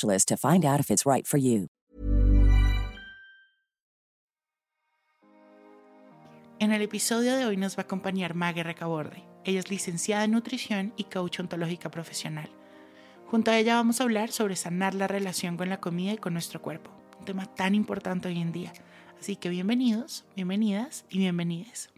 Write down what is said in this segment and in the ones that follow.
to find out if it's right for you. En el episodio de hoy nos va a acompañar Maggie Recaborde. Ella es licenciada en nutrición y coach ontológica profesional. Junto a ella vamos a hablar sobre sanar la relación con la comida y con nuestro cuerpo, un tema tan importante hoy en día. Así que bienvenidos, bienvenidas y bienvenides.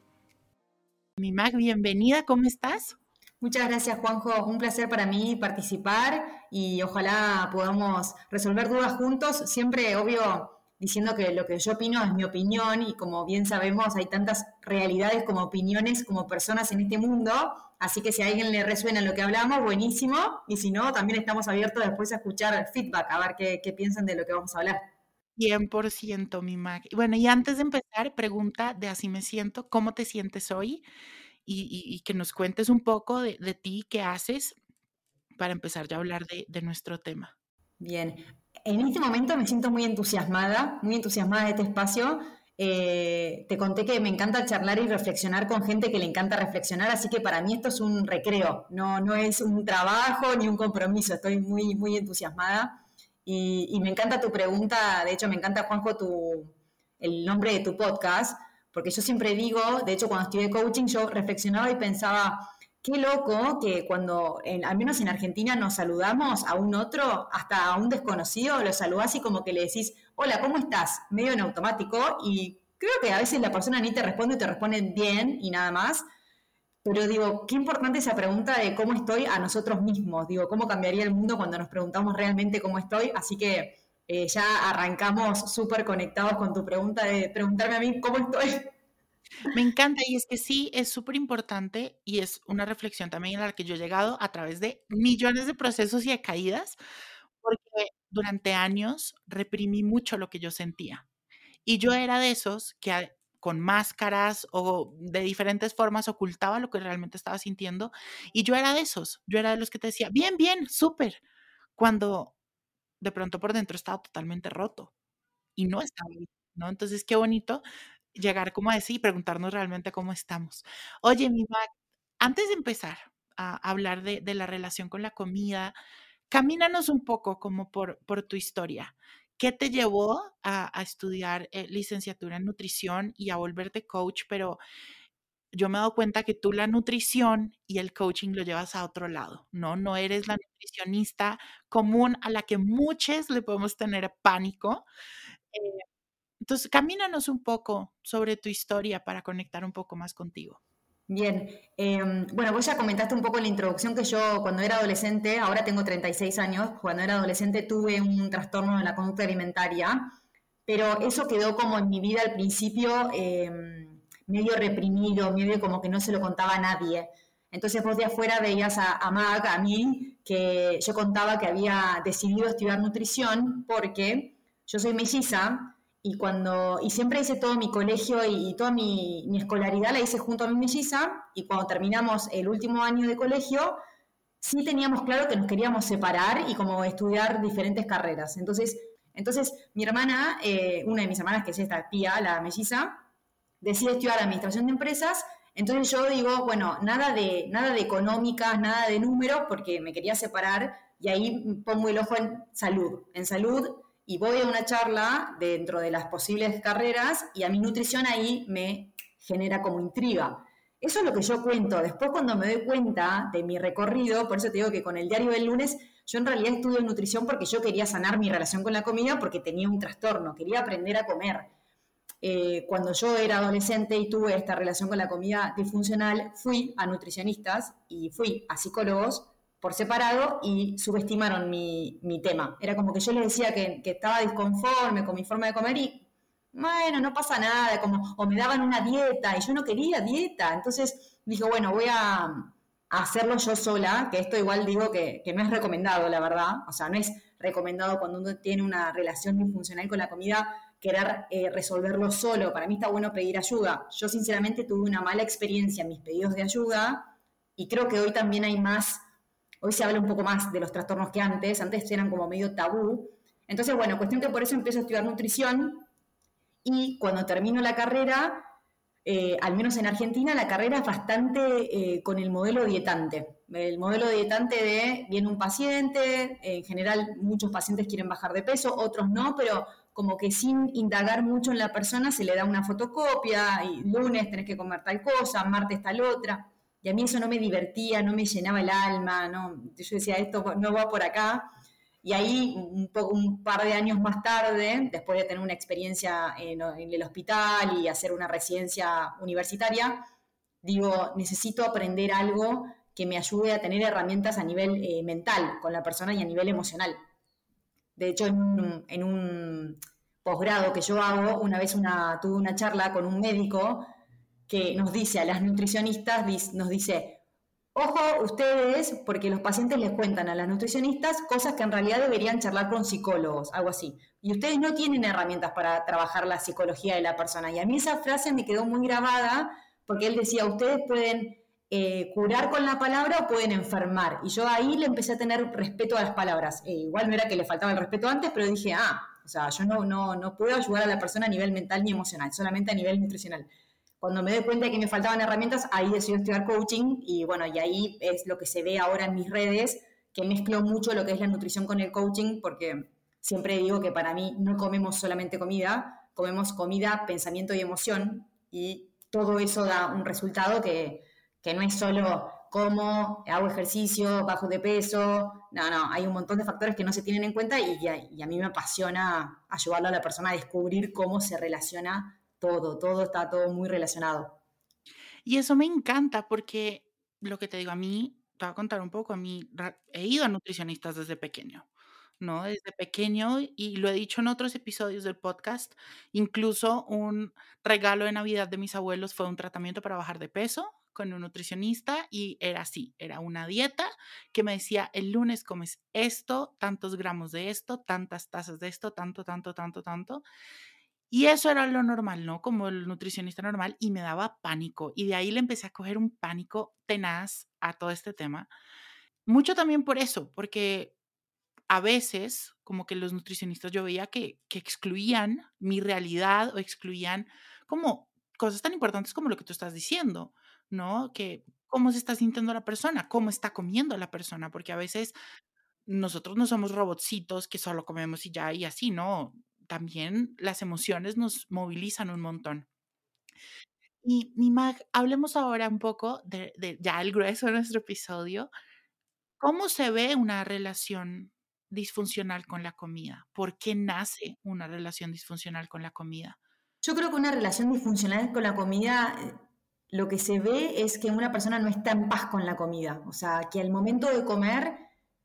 Mi Mag, bienvenida, ¿cómo estás? Muchas gracias, Juanjo. Un placer para mí participar y ojalá podamos resolver dudas juntos. Siempre, obvio, diciendo que lo que yo opino es mi opinión y como bien sabemos, hay tantas realidades como opiniones como personas en este mundo. Así que si a alguien le resuena lo que hablamos, buenísimo. Y si no, también estamos abiertos después a escuchar feedback, a ver qué, piensan de lo que vamos a hablar. 100% mi Mag. Bueno, y antes de empezar, pregunta de así me siento, ¿cómo te sientes hoy? Y, que nos cuentes un poco de, ti, qué haces, para empezar ya a hablar de, nuestro tema. Bien, en este momento me siento muy entusiasmada, muy entusiasmada de este espacio. Eh, te conté que me encanta charlar y reflexionar con gente que le encanta reflexionar, así que para mí esto es un recreo, no, no es un trabajo ni un compromiso, estoy muy, muy entusiasmada. Y, y me encanta tu pregunta, de hecho me encanta, Juanjo, tu, el nombre de tu podcast, porque yo siempre digo, de hecho cuando estudié coaching yo reflexionaba y pensaba, qué loco que cuando, al menos en Argentina, nos saludamos a un otro, hasta a un desconocido, lo saludás y como que le decís, hola, ¿cómo estás? Medio en automático y creo que a veces la persona ni te responde, te responde bien y nada más. Pero digo, qué importante esa pregunta de cómo estoy a nosotros mismos. Digo, cómo cambiaría el mundo cuando nos preguntamos realmente cómo estoy. Así que eh, ya arrancamos súper conectados con tu pregunta de preguntarme a mí cómo estoy. Me encanta y es que sí, es súper importante y es una reflexión también a la que yo he llegado a través de millones de procesos y de caídas, porque durante años reprimí mucho lo que yo sentía. Y yo era de esos que con máscaras o de diferentes formas ocultaba lo que realmente estaba sintiendo. Y yo era de esos, yo era de los que te decía, bien, bien, súper, cuando de pronto por dentro estaba totalmente roto y no estaba bien, ¿no? Entonces, qué bonito llegar como a decir y preguntarnos realmente cómo estamos. Oye, mi Mac, antes de empezar a hablar de, la relación con la comida, camínanos un poco como por, por tu historia. ¿Qué te llevó a, estudiar eh, licenciatura en nutrición y a volverte coach? Pero yo me he dado cuenta que tú la nutrición y el coaching lo llevas a otro lado, ¿no? No eres la nutricionista común a la que muchos le podemos tener pánico. Eh, entonces, camínanos un poco sobre tu historia para conectar un poco más contigo. Bien, em, bueno, vos ya comentaste un poco en la introducción que yo cuando era adolescente, ahora tengo 36 años, cuando era adolescente tuve un trastorno de la conducta alimentaria, pero eso quedó como en mi vida al principio em, medio reprimido, medio como que no se lo contaba a nadie. Entonces vos de afuera veías a, a a mí, que yo contaba que había decidido estudiar nutrición porque yo soy melliza y cuando y siempre hice todo mi colegio y, toda mi, escolaridad la hice junto a mi melliza y cuando terminamos el último año de colegio sí teníamos claro que nos queríamos separar y como estudiar diferentes carreras entonces entonces mi hermana eh, una de mis hermanas que es esta tía la melliza decide estudiar administración de empresas entonces yo digo bueno nada de nada de económicas nada de números porque me quería separar y ahí pongo el ojo en salud en salud y voy a una charla dentro de las posibles carreras y a mi nutrición ahí me genera como intriga. Eso es lo que yo cuento. Después cuando me doy cuenta de mi recorrido, por eso te digo que con el diario del lunes Yo en realidad estudio nutrición porque yo quería sanar mi relación con la comida porque tenía un trastorno, quería aprender a comer. Eh, cuando yo era adolescente y tuve esta relación con la comida disfuncional, fui a nutricionistas y fui a psicólogos por separado y subestimaron mi, tema. Era como que yo les decía que, estaba disconforme con mi forma de comer y, bueno, no pasa nada, como, o me daban una dieta y yo no quería dieta. Entonces dije, bueno, voy a, hacerlo yo sola, que esto igual digo que, no es recomendado, la verdad. O sea, no es recomendado cuando uno tiene una relación disfuncional con la comida querer eh, resolverlo solo. Para mí está bueno pedir ayuda. Yo sinceramente tuve una mala experiencia en mis pedidos de ayuda y creo que hoy también hay más, hoy se habla un poco más de los trastornos que antes, antes eran como medio tabú. Entonces, bueno, cuestión que por eso empiezo a estudiar nutrición y cuando termino la carrera eh, al menos en Argentina, la carrera es bastante eh, con el modelo dietante. El modelo dietante de viene un paciente, en general muchos pacientes quieren bajar de peso, otros no, pero como que sin indagar mucho en la persona se le da una fotocopia y lunes tenés que comer tal cosa, martes tal otra. Y a mí eso no me divertía, no me llenaba el alma, no, yo decía, esto no va por acá. Y ahí, un, poco, un par de años más tarde, después de tener una experiencia en, el hospital y hacer una residencia universitaria, digo, necesito aprender algo que me ayude a tener herramientas a nivel eh, mental con la persona y a nivel emocional. De hecho, en un, en un posgrado que yo hago, una vez una, tuve una charla con un médico que nos dice a las nutricionistas, nos dice, Ojo ustedes, porque los pacientes les cuentan a las nutricionistas cosas que en realidad deberían charlar con psicólogos, algo así. Y ustedes no tienen herramientas para trabajar la psicología de la persona. Y a mí esa frase me quedó muy grabada porque él decía, ustedes pueden eh, curar con la palabra o pueden enfermar. Y yo ahí le empecé a tener respeto a las palabras. Eh, igual no era que le faltaba el respeto antes, pero dije, ah, o sea, yo no, no, no puedo ayudar a la persona a nivel mental ni emocional, solamente a nivel nutricional. Cuando me doy cuenta de que me faltaban herramientas, ahí decidí estudiar coaching y bueno, y ahí es lo que se ve ahora en mis redes, que mezclo mucho lo que es la nutrición con el coaching, porque siempre digo que para mí no comemos solamente comida, comemos comida, pensamiento y emoción, y todo eso da un resultado que, no es solo como hago ejercicio, bajo de peso, no, no, hay un montón de factores que no se tienen en cuenta y, y a mí me apasiona ayudarle a la persona a descubrir cómo se relaciona todo, todo está todo muy relacionado. Y eso me encanta porque lo que te digo, a mí, te voy a contar un poco, a mí he ido a nutricionistas desde pequeño, ¿no? Desde pequeño y lo he dicho en otros episodios del podcast, incluso un regalo de Navidad de mis abuelos fue un tratamiento para bajar de peso con un nutricionista y era así, era una dieta que me decía, el lunes comes esto, tantos gramos de esto, tantas tazas de esto, tanto, tanto, tanto, tanto. Y eso era lo normal, ¿no? Como el nutricionista normal y me daba pánico. Y de ahí le empecé a coger un pánico tenaz a todo este tema. Mucho también por eso, porque a veces como que los nutricionistas yo veía que, que excluían mi realidad o excluían como cosas tan importantes como lo que tú estás diciendo, ¿no? Que cómo se está sintiendo la persona, cómo está comiendo la persona, porque a veces nosotros no somos robotcitos que solo comemos y ya y así, ¿no? también las emociones nos movilizan un montón. Y mi Mag, hablemos ahora un poco de, ya el grueso de nuestro episodio. ¿Cómo se ve una relación disfuncional con la comida? ¿Por qué nace una relación disfuncional con la comida? Yo creo que una relación disfuncional con la comida, eh, lo que se ve es que una persona no está en paz con la comida. O sea, que al momento de comer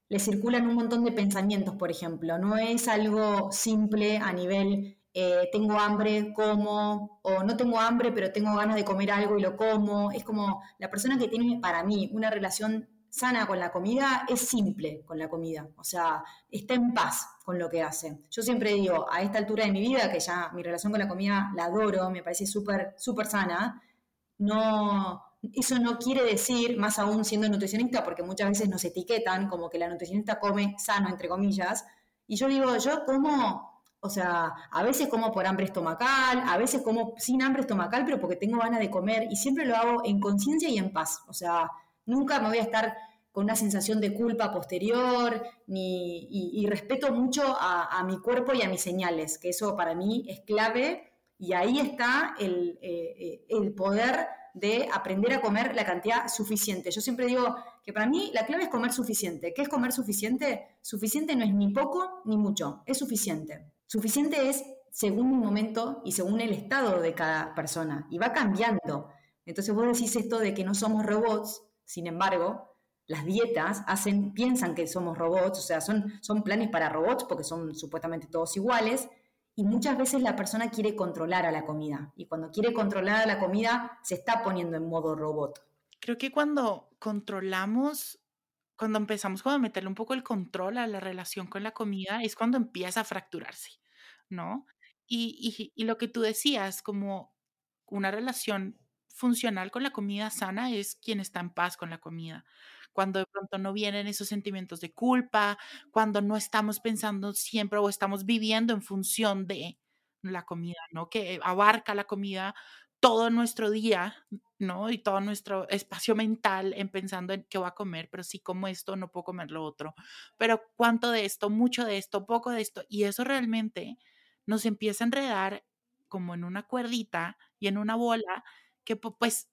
le circulan un montón de pensamientos, por ejemplo. No es algo simple a nivel, eh, tengo hambre, como, o no tengo hambre, pero tengo ganas de comer algo y lo como. Es como la persona que tiene para mí una relación sana con la comida es simple con la comida, o sea, está en paz con lo que hace. Yo siempre digo, a esta altura de mi vida, que ya mi relación con la comida la adoro, me parece súper, súper sana, no, eso no quiere decir, más aún siendo nutricionista, porque muchas veces nos etiquetan como que la nutricionista come sano, entre comillas, y yo digo, yo como, o sea, a veces como por hambre estomacal, a veces como sin hambre estomacal, pero porque tengo ganas de comer, y siempre lo hago en conciencia y en paz, o sea, nunca me voy a estar con una sensación de culpa posterior, ni, y, respeto mucho a, mi cuerpo y a mis señales, que eso para mí es clave, y ahí está el, eh, eh, el poder de aprender a comer la cantidad suficiente. Yo siempre digo que para mí la clave es comer suficiente. ¿Qué es comer suficiente? Suficiente no es ni poco ni mucho, es suficiente. Suficiente es según un momento y según el estado de cada persona y va cambiando. Entonces vos decís esto de que no somos robots, sin embargo, las dietas hacen, piensan que somos robots, o sea, son, son planes para robots porque son supuestamente todos iguales, y muchas veces la persona quiere controlar a la comida, y cuando quiere controlar a la comida se está poniendo en modo robot. Creo que cuando controlamos, cuando empezamos a meterle un poco el control a la relación con la comida, es cuando empieza a fracturarse, ¿no? Y, y lo que tú decías, como una relación funcional con la comida sana es quien está en paz con la comida cuando de pronto no vienen esos sentimientos de culpa, cuando no estamos pensando siempre o estamos viviendo en función de la comida, ¿no? Que abarca la comida todo nuestro día, ¿no? Y todo nuestro espacio mental en pensando en qué voy a comer, pero si como esto, no puedo comer lo otro. Pero cuánto de esto, mucho de esto, poco de esto. Y eso realmente nos empieza a enredar como en una cuerdita y en una bola que pues,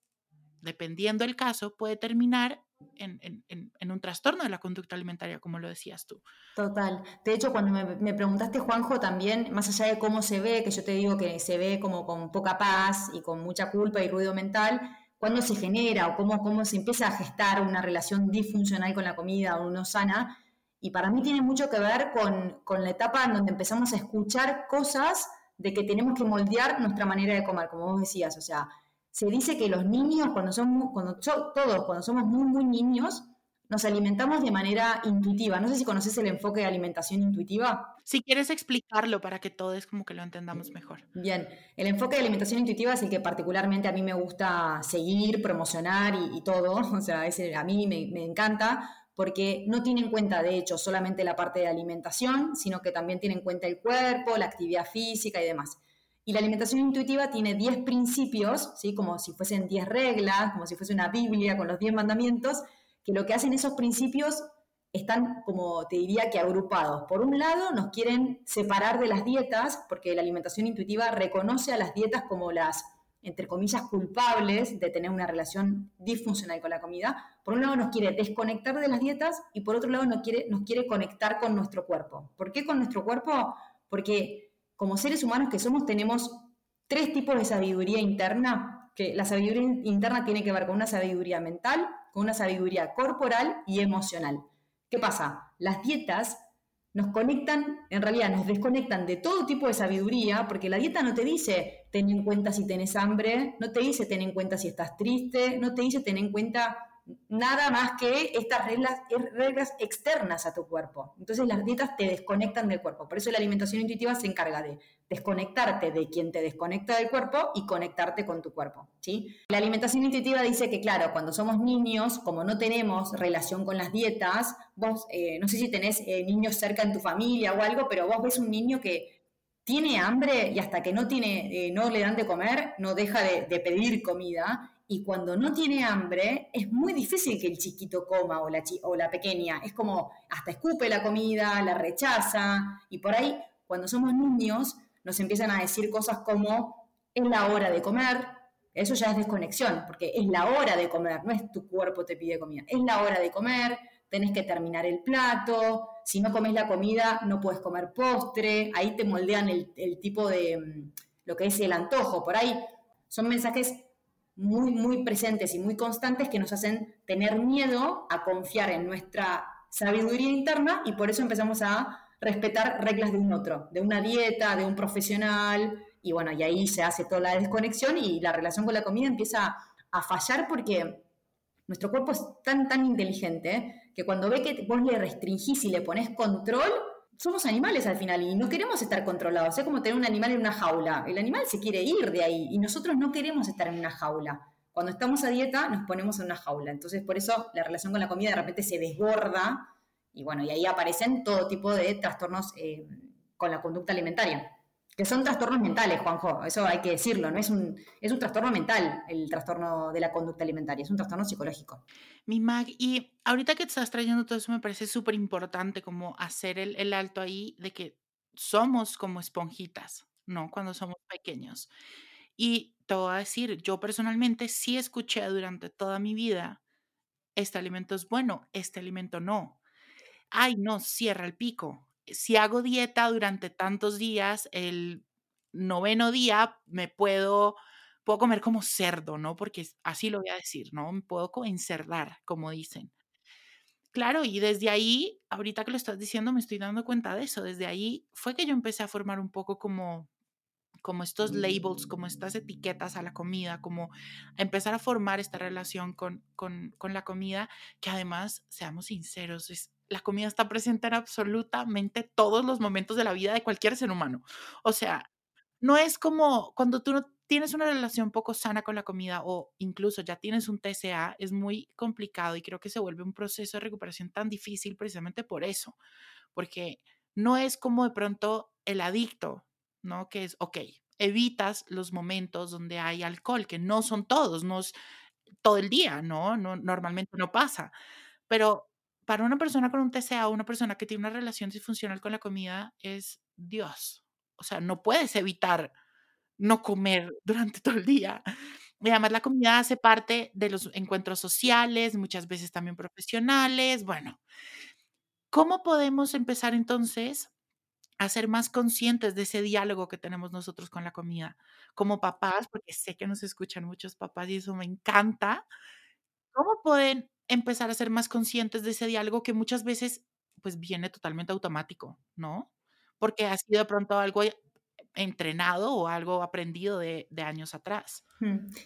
dependiendo el caso, puede terminar en, un trastorno de la conducta alimentaria, como lo decías tú. Total. De hecho, cuando me, preguntaste, Juanjo, también, más allá de cómo se ve, que yo te digo que se ve como con poca paz y con mucha culpa y ruido mental, cuando se genera o cómo, cómo se empieza a gestar una relación disfuncional con la comida o no sana. Y para mí tiene mucho que ver con, con la etapa en donde empezamos a escuchar cosas de que tenemos que moldear nuestra manera de comer, como vos decías, o sea, se dice que los niños, cuando somos, cuando, todos, cuando somos muy, muy niños, nos alimentamos de manera intuitiva. No sé si conoces el enfoque de alimentación intuitiva. Si quieres explicarlo para que todos como que lo entendamos mejor. Bien, el enfoque de alimentación intuitiva es el que particularmente a mí me gusta seguir, promocionar y, todo. O sea, a mí me, me encanta porque no tiene en cuenta, de hecho, solamente la parte de alimentación, sino que también tiene en cuenta el cuerpo, la actividad física y demás. Y la alimentación intuitiva tiene 10 principios, ¿sí? como si fuesen 10 reglas, como si fuese una Biblia con los 10 mandamientos, que lo que hacen esos principios están, como te diría que agrupados. Por un lado, nos quieren separar de las dietas, porque la alimentación intuitiva reconoce a las dietas como las, entre comillas, culpables de tener una relación disfuncional con la comida. Por un lado, nos quiere desconectar de las dietas y por otro lado, nos quiere, nos quiere conectar con nuestro cuerpo. ¿Por qué con nuestro cuerpo? Porque como seres humanos que somos, tenemos tres tipos de sabiduría interna, que la sabiduría interna tiene que ver con una sabiduría mental, con una sabiduría corporal y emocional. ¿Qué pasa? Las dietas nos conectan, en realidad nos desconectan de todo tipo de sabiduría, porque la dieta no te dice ten en cuenta si tenés hambre, no te dice ten en cuenta si estás triste, no te dice ten en cuenta nada más que estas reglas, reglas externas a tu cuerpo. Entonces las dietas te desconectan del cuerpo. Por eso la alimentación intuitiva se encarga de desconectarte de quien te desconecta del cuerpo y conectarte con tu cuerpo. ¿sí? La alimentación intuitiva dice que, claro, cuando somos niños, como no tenemos relación con las dietas, vos, eh, no sé si tenés eh, niños cerca en tu familia o algo, pero vos ves un niño que tiene hambre y hasta que no, tiene, eh, no le dan de comer, no deja de pedir comida y cuando no tiene hambre, es muy difícil que el chiquito coma o la, pequeña. Es como hasta escupe la comida, la rechaza. Y por ahí, cuando somos niños, nos empiezan a decir cosas como, es la hora de comer. Eso ya es desconexión, porque es la hora de comer, no es tu cuerpo te pide comida. Es la hora de comer, tenés que terminar el plato. Si no comes la comida, no puedes comer postre. Ahí te moldean el, el tipo de mm, lo que es el antojo. Por ahí son mensajes muy, muy presentes y muy constantes que nos hacen tener miedo a confiar en nuestra sabiduría interna y por eso empezamos a respetar reglas de un otro, de una dieta, de un profesional, y bueno, y ahí se hace toda la desconexión y la relación con la comida empieza a fallar porque nuestro cuerpo es tan, tan inteligente que cuando ve que vos le restringís y le pones control, somos animales al final y no queremos estar controlados. Es como tener un animal en una jaula. El animal se quiere ir de ahí y nosotros no queremos estar en una jaula. Cuando estamos a dieta nos ponemos en una jaula. Entonces por eso la relación con la comida de repente se desborda y bueno, y ahí aparecen todo tipo de trastornos eh, con la conducta alimentaria que son trastornos mentales, Juanjo, eso hay que decirlo, no es un, es un trastorno mental el trastorno de la conducta alimentaria, es un trastorno psicológico. Mi Mag, y ahorita que te estás trayendo todo eso me parece súper importante como hacer el, el, alto ahí de que somos como esponjitas, ¿no? Cuando somos pequeños. Y te voy a decir, yo personalmente sí escuché durante toda mi vida, este alimento es bueno, este alimento no. Ay, no, cierra el pico. Si hago dieta durante tantos días, el noveno día me puedo, puedo comer como cerdo, ¿no? Porque así lo voy a decir, ¿no? Me puedo encerdar, como dicen. Claro, y desde ahí, ahorita que lo estás diciendo, me estoy dando cuenta de eso. Desde ahí fue que yo empecé a formar un poco como como estos labels, como estas etiquetas a la comida, como empezar a formar esta relación con, con, con la comida, que además, seamos sinceros, es, la comida está presente en absolutamente todos los momentos de la vida de cualquier ser humano. O sea, no es como cuando tú no tienes una relación poco sana con la comida o incluso ya tienes un TCA, es muy complicado y creo que se vuelve un proceso de recuperación tan difícil precisamente por eso, porque no es como de pronto el adicto, ¿no? Que es, ok, evitas los momentos donde hay alcohol, que no son todos, no es todo el día, ¿no? no normalmente no pasa, pero para una persona con un TCA una persona que tiene una relación disfuncional con la comida es Dios. O sea, no puedes evitar no comer durante todo el día. Y además la comida hace parte de los encuentros sociales, muchas veces también profesionales. Bueno, ¿cómo podemos empezar entonces a ser más conscientes de ese diálogo que tenemos nosotros con la comida? Como papás, porque sé que nos escuchan muchos papás y eso me encanta. ¿Cómo pueden empezar a ser más conscientes de ese diálogo que muchas veces pues viene totalmente automático, ¿no? Porque ha sido de pronto algo entrenado o algo aprendido de, años atrás.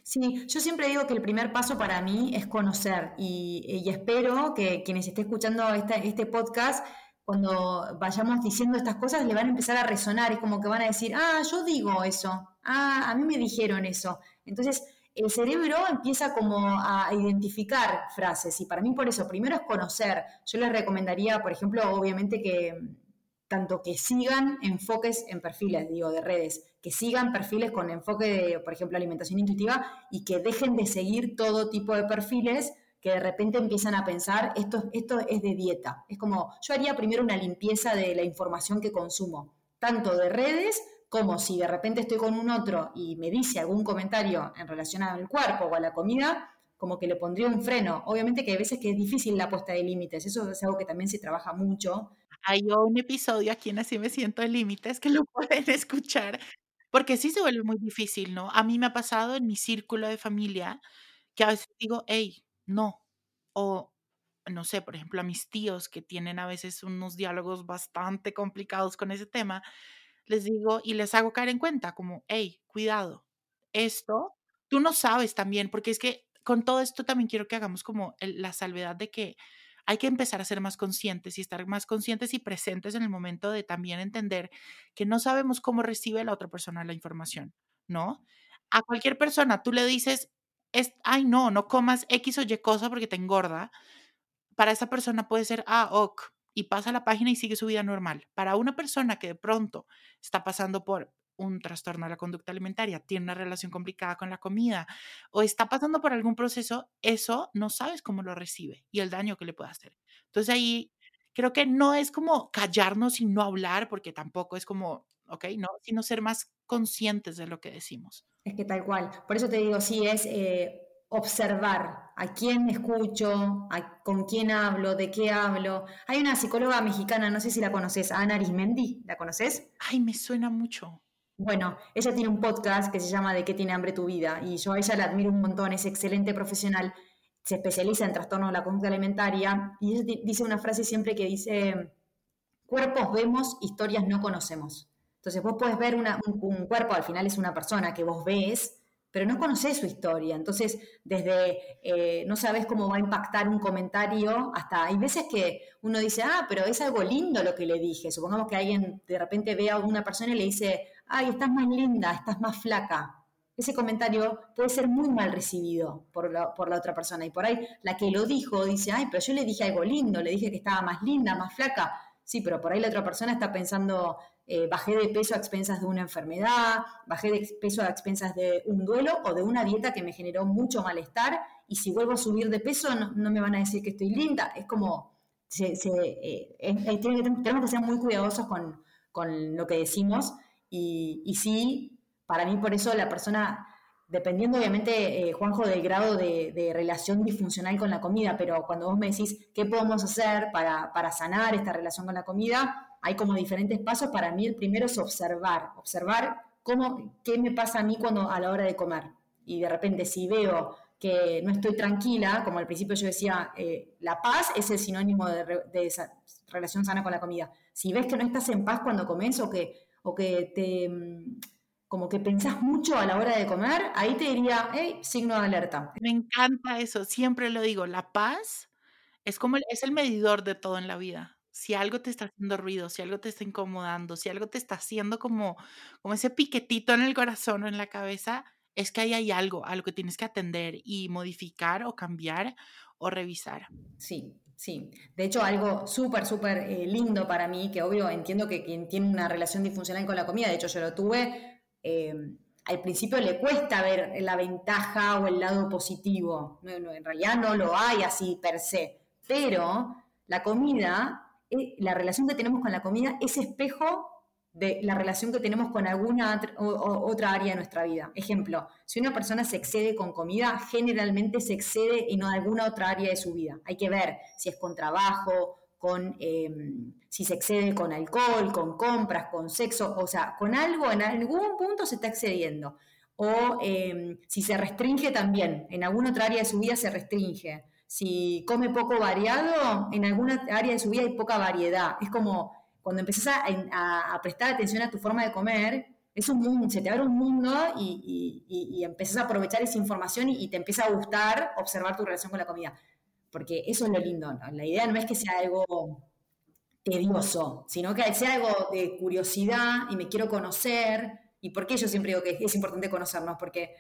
Sí, yo siempre digo que el primer paso para mí es conocer y, espero que quienes estén escuchando este podcast, cuando vayamos diciendo estas cosas, le van a empezar a resonar, es como que van a decir, ah, yo digo eso, ah, a mí me dijeron eso. Entonces, el cerebro empieza como a identificar frases y para mí por eso, primero es conocer. Yo les recomendaría, por ejemplo, obviamente que tanto que sigan enfoques en perfiles, digo, de redes, que sigan perfiles con enfoque de, por ejemplo, alimentación intuitiva y que dejen de seguir todo tipo de perfiles que de repente empiezan a pensar, esto, esto es de dieta. Es como, yo haría primero una limpieza de la información que consumo, tanto de redes como si de repente estoy con un otro y me dice algún comentario en relación al cuerpo o a la comida, como que le pondría un freno. Obviamente que hay veces que es difícil la puesta de límites, eso es algo que también se trabaja mucho hay un episodio aquí en Así me siento en límites que lo pueden escuchar, porque sí se vuelve muy difícil, ¿no? A mí me ha pasado en mi círculo de familia que a veces digo: "Hey, no", o no sé, por ejemplo, a mis tíos que tienen a veces unos diálogos bastante complicados con ese tema, les digo y les hago caer en cuenta como: "Hey, cuidado, esto tú no sabes también", porque es que con todo esto también quiero que hagamos como la salvedad de que hay que empezar a ser más conscientes y estar más conscientes y presentes en el momento de también entender que no sabemos cómo recibe la otra persona la información, ¿no? A cualquier persona tú le dices, es, ay, no, no comas X o Y cosa porque te engorda. Para esa persona puede ser, ah, ok, y pasa la página y sigue su vida normal. Para una persona que de pronto está pasando por un trastorno de la conducta alimentaria, tiene una relación complicada con la comida o está pasando por algún proceso, eso no sabes cómo lo recibe y el daño que le puede hacer. Entonces ahí creo que no es como callarnos y no hablar, porque tampoco es como, ok, no, sino ser más conscientes de lo que decimos. Es que tal cual. Por eso te digo, sí, es eh, observar a quién escucho, con quién hablo, de qué hablo. Hay una psicóloga mexicana, no sé si la conoces, Ana Arismendi, ¿la conoces? Ay, me suena mucho. Bueno, ella tiene un podcast que se llama ¿De qué tiene hambre tu vida? Y yo a ella la admiro un montón, es excelente profesional, se especializa en trastornos de la conducta alimentaria y ella dice una frase siempre que dice, cuerpos vemos, historias no conocemos. Entonces vos puedes ver un, un, cuerpo, al final es una persona que vos ves, pero no conoces su historia. Entonces, desde eh, no sabes cómo va a impactar un comentario, hasta hay veces que uno dice, ah, pero es algo lindo lo que le dije. Supongamos que alguien de repente ve a una persona y le dice, ay, estás más linda, estás más flaca. Ese comentario puede ser muy mal recibido por la, por la otra persona. Y por ahí la que lo dijo dice, ay, pero yo le dije algo lindo, le dije que estaba más linda, más flaca. Sí, pero por ahí la otra persona está pensando, eh, bajé de peso a expensas de una enfermedad, bajé de peso a expensas de un duelo o de una dieta que me generó mucho malestar y si vuelvo a subir de peso no, me van a decir que estoy linda. Es como, eh, tenemos que ser muy cuidadosos con, con lo que decimos y, sí, para mí por eso la persona dependiendo obviamente, eh, Juanjo, del grado de, relación disfuncional con la comida, pero cuando vos me decís qué podemos hacer para, para sanar esta relación con la comida, hay como diferentes pasos. Para mí el primero es observar, observar cómo, qué me pasa a mí cuando a la hora de comer. Y de repente si veo que no estoy tranquila, como al principio yo decía, eh, la paz es el sinónimo de, esa relación sana con la comida. Si ves que no estás en paz cuando comes o que, o que te mm, como que pensás mucho a la hora de comer, ahí te diría, hey, signo de alerta. Me encanta eso, siempre lo digo, la paz es como es el medidor de todo en la vida si algo te está haciendo ruido, si algo te está incomodando, si algo te está haciendo como, como ese piquetito en el corazón o en la cabeza, es que ahí hay algo, algo que tienes que atender y modificar o cambiar o revisar. Sí, sí. De hecho, algo súper, súper eh, lindo para mí, que obvio entiendo que quien tiene una relación disfuncional con la comida, de hecho yo lo tuve, em, al principio le cuesta ver la ventaja o el lado positivo. en realidad no lo hay así per se, pero la comida la relación que tenemos con la comida es espejo de la relación que tenemos con alguna otra área de nuestra vida. Ejemplo, si una persona se excede con comida, generalmente se excede en alguna otra área de su vida. Hay que ver si es con trabajo, con em, si se excede con alcohol, con compras, con sexo, o sea, con algo, en algún punto se está excediendo. O em, si se restringe también, en alguna otra área de su vida se restringe si come poco variado, en alguna área de su vida hay poca variedad. Es como cuando empezás a, prestar atención a tu forma de comer, es un mundo, se te abre un mundo y, y, empezás a aprovechar esa información y, te empieza a gustar observar tu relación con la comida. Porque eso es lo lindo. La idea no es que sea algo tedioso, sino que sea algo de curiosidad y me quiero conocer. ¿Y por qué yo siempre digo que es importante conocernos? Porque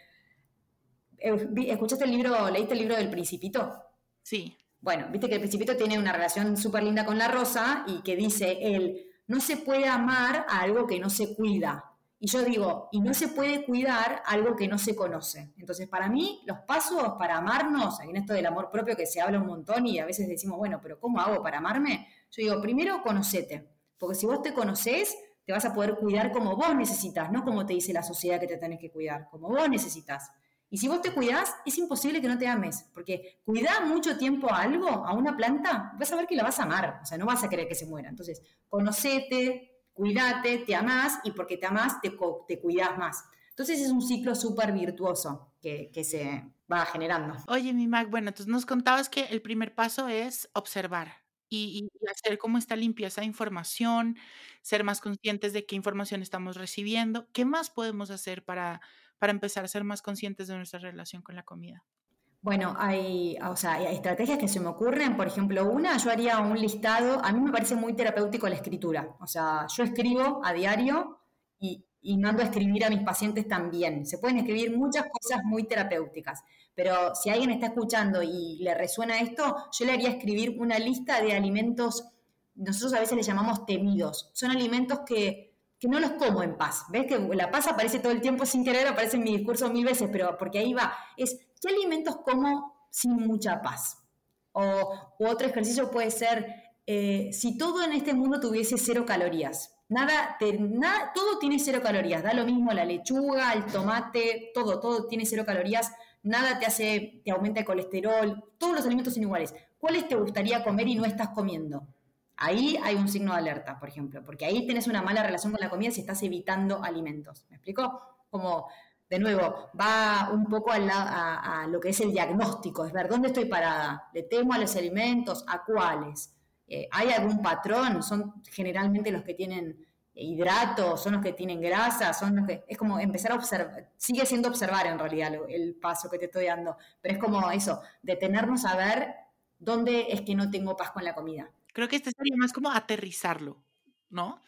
eh, ¿escuchaste el libro, leíste el libro del Principito? Sí. Bueno, viste que el principito tiene una relación súper linda con la rosa y que dice él, no se puede amar a algo que no se cuida. Y yo digo, y no se puede cuidar algo que no se conoce. Entonces, para mí, los pasos para amarnos, en esto del amor propio que se habla un montón y a veces decimos, bueno, pero ¿cómo hago para amarme? Yo digo, primero conocete, porque si vos te conocés, te vas a poder cuidar como vos necesitas, no como te dice la sociedad que te tenés que cuidar, como vos necesitas. Y si vos te cuidás, es imposible que no te ames, porque cuidar mucho tiempo a algo, a una planta, vas a ver que la vas a amar, o sea, no vas a querer que se muera. Entonces, conocete, cuídate, te amás y porque te amás, te, te cuidás más. Entonces es un ciclo súper virtuoso que, que, se va generando. Oye, mi Mac, bueno, entonces nos contabas que el primer paso es observar y, y hacer como esta limpieza de información, ser más conscientes de qué información estamos recibiendo. ¿Qué más podemos hacer para para empezar a ser más conscientes de nuestra relación con la comida? Bueno, hay, o sea, hay estrategias que se me ocurren. Por ejemplo, una, yo haría un listado. A mí me parece muy terapéutico la escritura. O sea, yo escribo a diario y, y mando a escribir a mis pacientes también. Se pueden escribir muchas cosas muy terapéuticas. Pero si alguien está escuchando y le resuena esto, yo le haría escribir una lista de alimentos, nosotros a veces le llamamos temidos. Son alimentos que que no los como en paz. ¿Ves que la paz aparece todo el tiempo sin querer, aparece en mi discurso mil veces, pero porque ahí va. Es, ¿qué alimentos como sin mucha paz? O otro ejercicio puede ser, eh, si todo en este mundo tuviese cero calorías. Nada, nada, todo tiene cero calorías. Da lo mismo la lechuga, el tomate, todo, todo tiene cero calorías. Nada te hace, te aumenta el colesterol. Todos los alimentos son iguales. ¿Cuáles te gustaría comer y no estás comiendo? Ahí hay un signo de alerta, por ejemplo, porque ahí tenés una mala relación con la comida si estás evitando alimentos. ¿Me explico? Como, de nuevo, va un poco a, lo que es el diagnóstico, es ver dónde estoy parada, le temo a los alimentos, a cuáles. Eh, ¿Hay algún patrón? Son generalmente los que tienen hidratos, son los que tienen grasa, son los que... Es como empezar a observar, sigue siendo observar en realidad el paso que te estoy dando, pero es como eso, detenernos a ver dónde es que no tengo paz con la comida. Creo que este sería más como aterrizarlo, ¿no?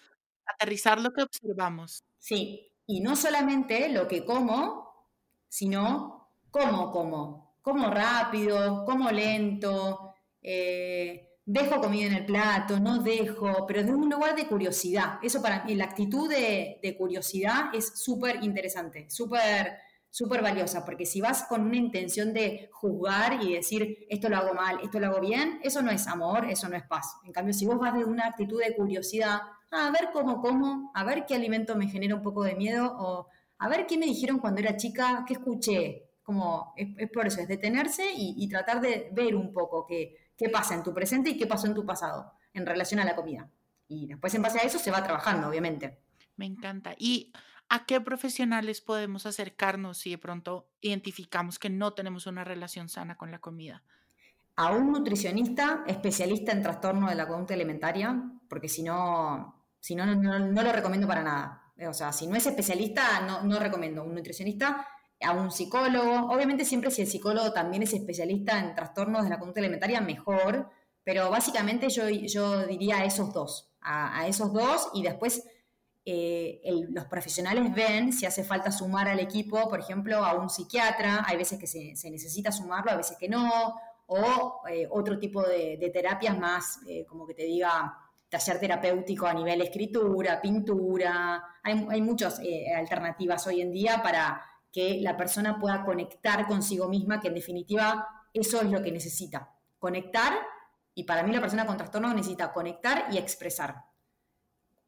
Aterrizar lo que observamos. Sí, y no solamente lo que como, sino cómo como. Como rápido, como lento, eh, dejo comida en el plato, no dejo, pero desde un lugar de curiosidad. Eso para mí, la actitud de, de curiosidad es súper interesante, súper súper valiosa, porque si vas con una intención de juzgar y decir, esto lo hago mal, esto lo hago bien, eso no es amor, eso no es paz. En cambio, si vos vas de una actitud de curiosidad, a ver cómo como, a ver qué alimento me genera un poco de miedo, o a ver qué me dijeron cuando era chica, qué escuché. Como, es, por eso, es detenerse y, tratar de ver un poco qué, qué pasa en tu presente y qué pasó en tu pasado en relación a la comida. Y después en base a eso se va trabajando, obviamente. Me encanta. ¿Y a qué profesionales podemos acercarnos si de pronto identificamos que no tenemos una relación sana con la comida? A un nutricionista especialista en trastorno de la conducta alimentaria, porque si no, si no, no, lo recomiendo para nada. O sea, si no es especialista, no, no recomiendo. Un nutricionista, a un psicólogo. Obviamente siempre si el psicólogo también es especialista en trastornos de la conducta alimentaria, mejor. Pero básicamente yo, yo diría a esos dos, a, esos dos y después eh, los profesionales ven si hace falta sumar al equipo, por ejemplo, a un psiquiatra, hay veces que se, necesita sumarlo, a veces que no, o eh, otro tipo de, terapias más, eh, como que te diga, taller terapéutico a nivel escritura, pintura, hay, hay muchas alternativas hoy en día para que la persona pueda conectar consigo misma, que en definitiva eso es lo que necesita, conectar y para mí la persona con trastorno necesita conectar y expresar.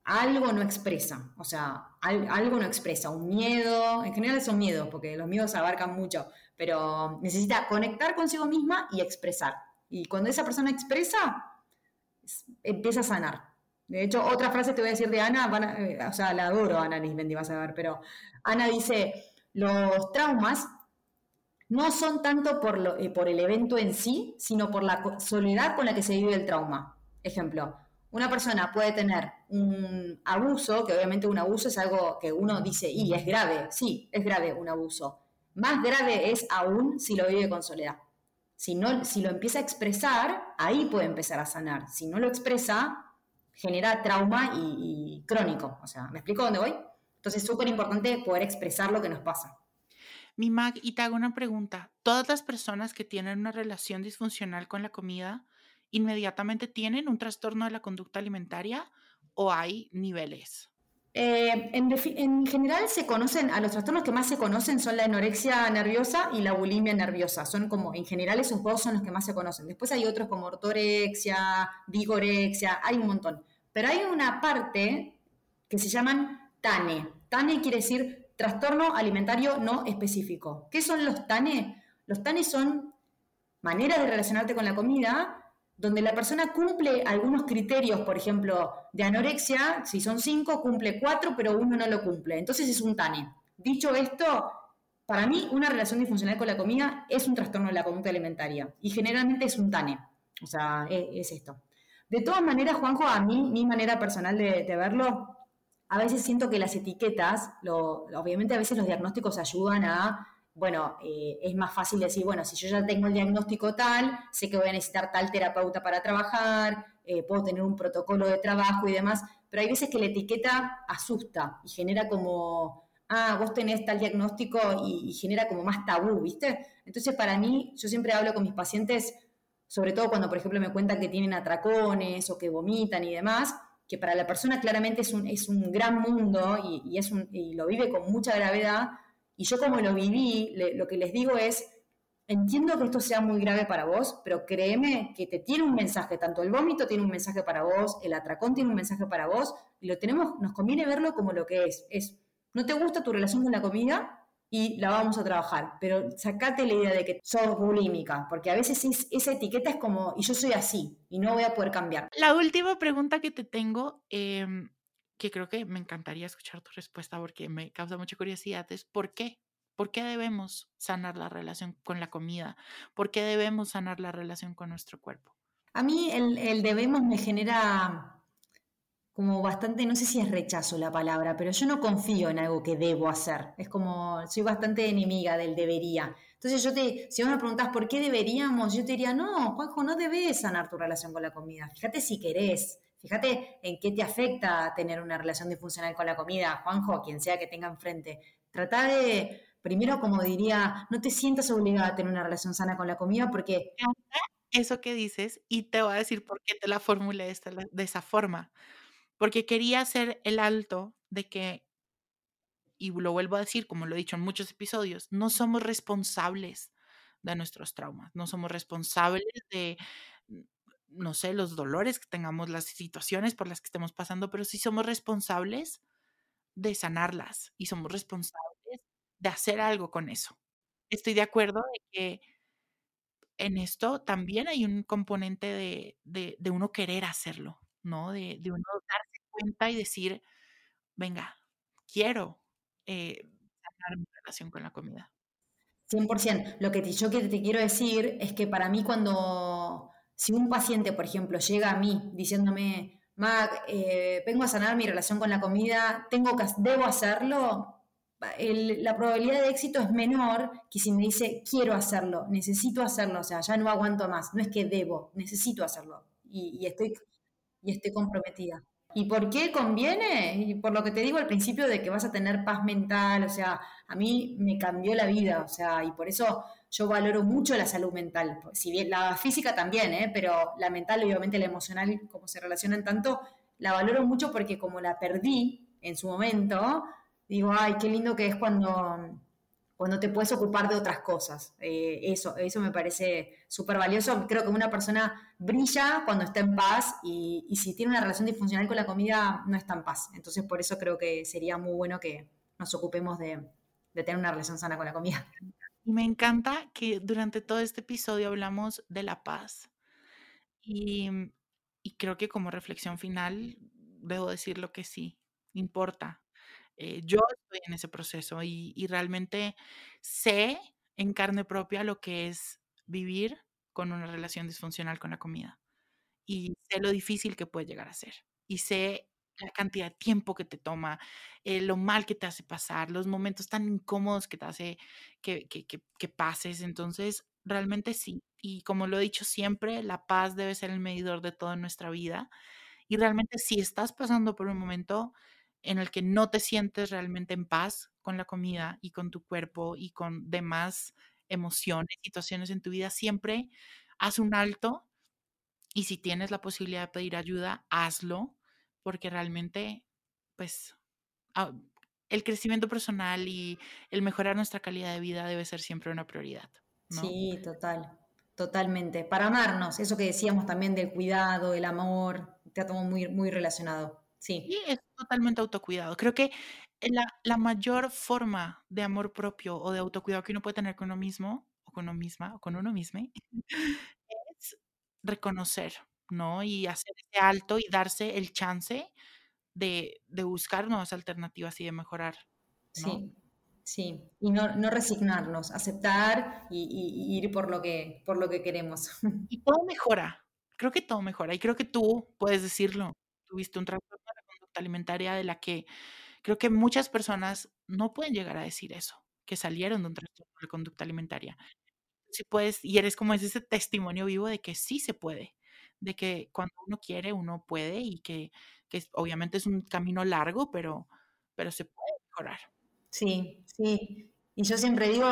Algo no expresa, o sea, algo no expresa, un miedo, en general son miedos, porque los miedos abarcan mucho, pero necesita conectar consigo misma y expresar. Y cuando esa persona expresa, empieza a sanar. De hecho, otra frase te voy a decir de Ana, eh, o sea, la adoro Ana Nisbendi, vas a ver, pero Ana dice, los traumas no son tanto por, lo, eh, por el evento en sí, sino por la soledad con la que se vive el trauma. Ejemplo, una persona puede tener un abuso, que obviamente un abuso es algo que uno dice, y es grave, sí, es grave un abuso. Más grave es aún si lo vive con soledad. Si, no, si lo empieza a expresar, ahí puede empezar a sanar. Si no lo expresa, genera trauma y, crónico. O sea, ¿me explico dónde voy? Entonces es súper importante poder expresar lo que nos pasa. Mi Mag, y te hago una pregunta. ¿Todas las personas que tienen una relación disfuncional con la comida inmediatamente tienen un trastorno de la conducta alimentaria o hay niveles? Eh, en, general se conocen, a los trastornos que más se conocen son la anorexia nerviosa y la bulimia nerviosa. Son como, en general esos dos son los que más se conocen. Después hay otros como ortorexia, vigorexia, hay un montón. Pero hay una parte que se llaman TANE. TANE quiere decir trastorno alimentario no específico. ¿Qué son los TANE? Los TANE son maneras de relacionarte con la comida donde la persona cumple algunos criterios, por ejemplo, de anorexia, si son cinco, cumple cuatro, pero uno no lo cumple. Entonces es un TANE. Dicho esto, para mí una relación disfuncional con la comida es un trastorno de la conducta alimentaria y generalmente es un TANE. O sea, e, es, esto. De todas maneras, Juanjo, a mí, mi manera personal de verlo, a veces siento que las etiquetas, obviamente a veces los diagnósticos ayudan a, bueno, eh, es más fácil decir, bueno, si yo ya tengo el diagnóstico tal, sé que voy a necesitar tal terapeuta para trabajar, eh, puedo tener un protocolo de trabajo y demás, pero hay veces que la etiqueta asusta y genera como, ah, vos tenés tal diagnóstico y, y genera como más tabú, ¿viste? Entonces para mí, yo siempre hablo con mis pacientes, sobre todo cuando, por ejemplo, me cuentan que tienen atracones o que vomitan y demás, que para la persona claramente es un, es un gran mundo y, es un, y lo vive con mucha gravedad, y yo como lo viví, lo que les digo es, entiendo que esto sea muy grave para vos, pero créeme que te tiene un mensaje, tanto el vómito tiene un mensaje para vos, el atracón tiene un mensaje para vos, y lo tenemos, nos conviene verlo como lo que es, es, no te gusta tu relación con la comida, y la vamos a trabajar. Pero sacate la idea de que sos bulímica, porque a veces esa etiqueta es como, y yo soy así, y no voy a poder cambiar. La última pregunta que te tengo, em, que creo que me encantaría escuchar tu respuesta porque me causa mucha curiosidad, es ¿por qué? ¿Por qué debemos sanar la relación con la comida? ¿Por qué debemos sanar la relación con nuestro cuerpo? A mí el, el debemos me genera como bastante, no sé si es rechazo la palabra, pero yo no confío en algo que debo hacer. Es como, soy bastante enemiga del debería. Entonces yo te, si vos me preguntás por qué deberíamos, yo te diría, no, Juanjo, no debes sanar tu relación con la comida. Fíjate si querés, fíjate en qué te afecta tener una relación disfuncional con la comida, Juanjo, quien sea que tenga enfrente. Trata de, primero, como diría, no te sientas obligada a tener una relación sana con la comida porque... Eso que dices, y te voy a decir por qué te la formulé de esa forma porque quería hacer el alto de que, y lo vuelvo a decir, como lo he dicho en muchos episodios, no somos responsables de nuestros traumas, no somos responsables de, no sé, los dolores que tengamos, las situaciones por las que estemos pasando, pero sí somos responsables de sanarlas y somos responsables de hacer algo con eso. Estoy de acuerdo de que en esto también hay un componente de, de, uno querer hacerlo, ¿no? De, de, uno darse cuenta y decir, venga, quiero eh, sanar mi relación con la comida. 100%. Lo que yo te quiero decir es que para mí cuando, si un paciente, por ejemplo, llega a mí diciéndome, Mac, eh, vengo a sanar mi relación con la comida, tengo que, debo hacerlo, la probabilidad de éxito es menor que si me dice, quiero hacerlo, necesito hacerlo, o sea, ya no aguanto más, no es que debo, necesito hacerlo y, estoy, y estoy comprometida. ¿Y por qué conviene? Y por lo que te digo al principio de que vas a tener paz mental, o sea, a mí me cambió la vida, o sea, y por eso yo valoro mucho la salud mental, si bien la física también, ¿eh? pero la mental obviamente la emocional, como se relacionan tanto, la valoro mucho porque como la perdí en su momento, digo, ay, qué lindo que es cuando cuando te puedes ocupar de otras cosas. Eh, eso, eso me parece súper valioso. Creo que una persona brilla cuando está en paz y, si tiene una relación disfuncional con la comida no está en paz. Entonces por eso creo que sería muy bueno que nos ocupemos de, tener una relación sana con la comida. Y me encanta que durante todo este episodio hablamos de la paz. Y, y creo que como reflexión final debo decir lo que sí, importa eh, yo estoy en ese proceso y, realmente sé en carne propia lo que es vivir con una relación disfuncional con la comida. Y sé lo difícil que puede llegar a ser. Y sé la cantidad de tiempo que te toma, eh, lo mal que te hace pasar, los momentos tan incómodos que te hace que, que, que, pases. Entonces, realmente sí. Y como lo he dicho siempre, la paz debe ser el medidor de toda nuestra vida. Y realmente si estás pasando por un momento en el que no te sientes realmente en paz con la comida y con tu cuerpo y con demás emociones, situaciones en tu vida, siempre haz un alto y si tienes la posibilidad de pedir ayuda, hazlo, porque realmente, pues, ah, el crecimiento personal y el mejorar nuestra calidad de vida debe ser siempre una prioridad. Sí, total, totalmente. Para amarnos, eso que decíamos también del cuidado, el amor, te tomo muy, muy relacionado. Sí. Y es totalmente autocuidado. Creo que la, la, mayor forma de amor propio o de autocuidado que uno puede tener con uno mismo, o con uno misma, o con uno mismo, es reconocer, ¿no? Y hacer ese alto y darse el chance de, de buscar nuevas alternativas y de mejorar. Sí, sí. Y no, no resignarnos, aceptar y, y, ir por lo, que, por lo que queremos. Y todo mejora. Creo que todo mejora. Y creo que tú puedes decirlo. Tuviste un trastorno alimentaria de la que creo que muchas personas no pueden llegar a decir eso, que salieron de un trastorno de conducta alimentaria. Si puedes, y eres como ese testimonio vivo de que sí se puede, de que cuando uno quiere, uno puede y que, que obviamente es un camino largo, pero, pero se puede mejorar. Sí, sí. Y yo siempre digo,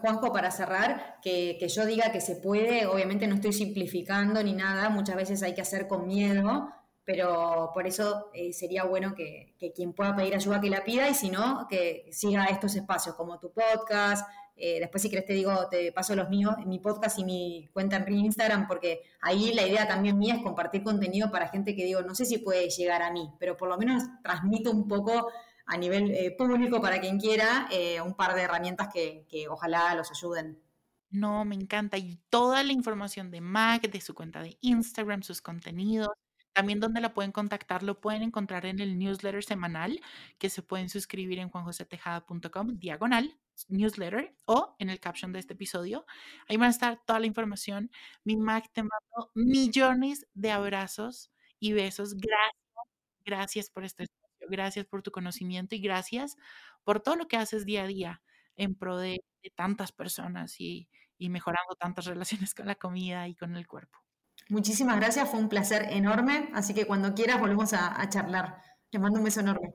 Juanjo, para cerrar, que, que, yo diga que se puede, obviamente no estoy simplificando ni nada, muchas veces hay que hacer con miedo, pero por eso eh, sería bueno que, quien pueda pedir ayuda que la pida y si no, que siga estos espacios como tu podcast. Eh, después si querés te digo, te paso los míos, mi podcast y mi cuenta en Instagram, porque ahí la idea también mía es compartir contenido para gente que digo, no sé si puede llegar a mí, pero por lo menos transmito un poco a nivel eh, público para quien quiera un par de herramientas que, que ojalá los ayuden. No, me encanta. Y toda la información de Mac, de su cuenta de Instagram, sus contenidos, también donde la pueden contactar, lo pueden encontrar en el newsletter semanal que se pueden suscribir en juanjosetejada.com, diagonal, newsletter, o en el caption de este episodio. Ahí van a estar toda la información. Mi Mac te mando millones de abrazos y besos. Gracias, gracias por este espacio, gracias por tu conocimiento y gracias por todo lo que haces día a día en pro de, tantas personas y mejorando tantas relaciones con la comida y con el cuerpo. Muchísimas gracias, fue un placer enorme, así que cuando quieras volvemos a, charlar. Te mando un beso enorme.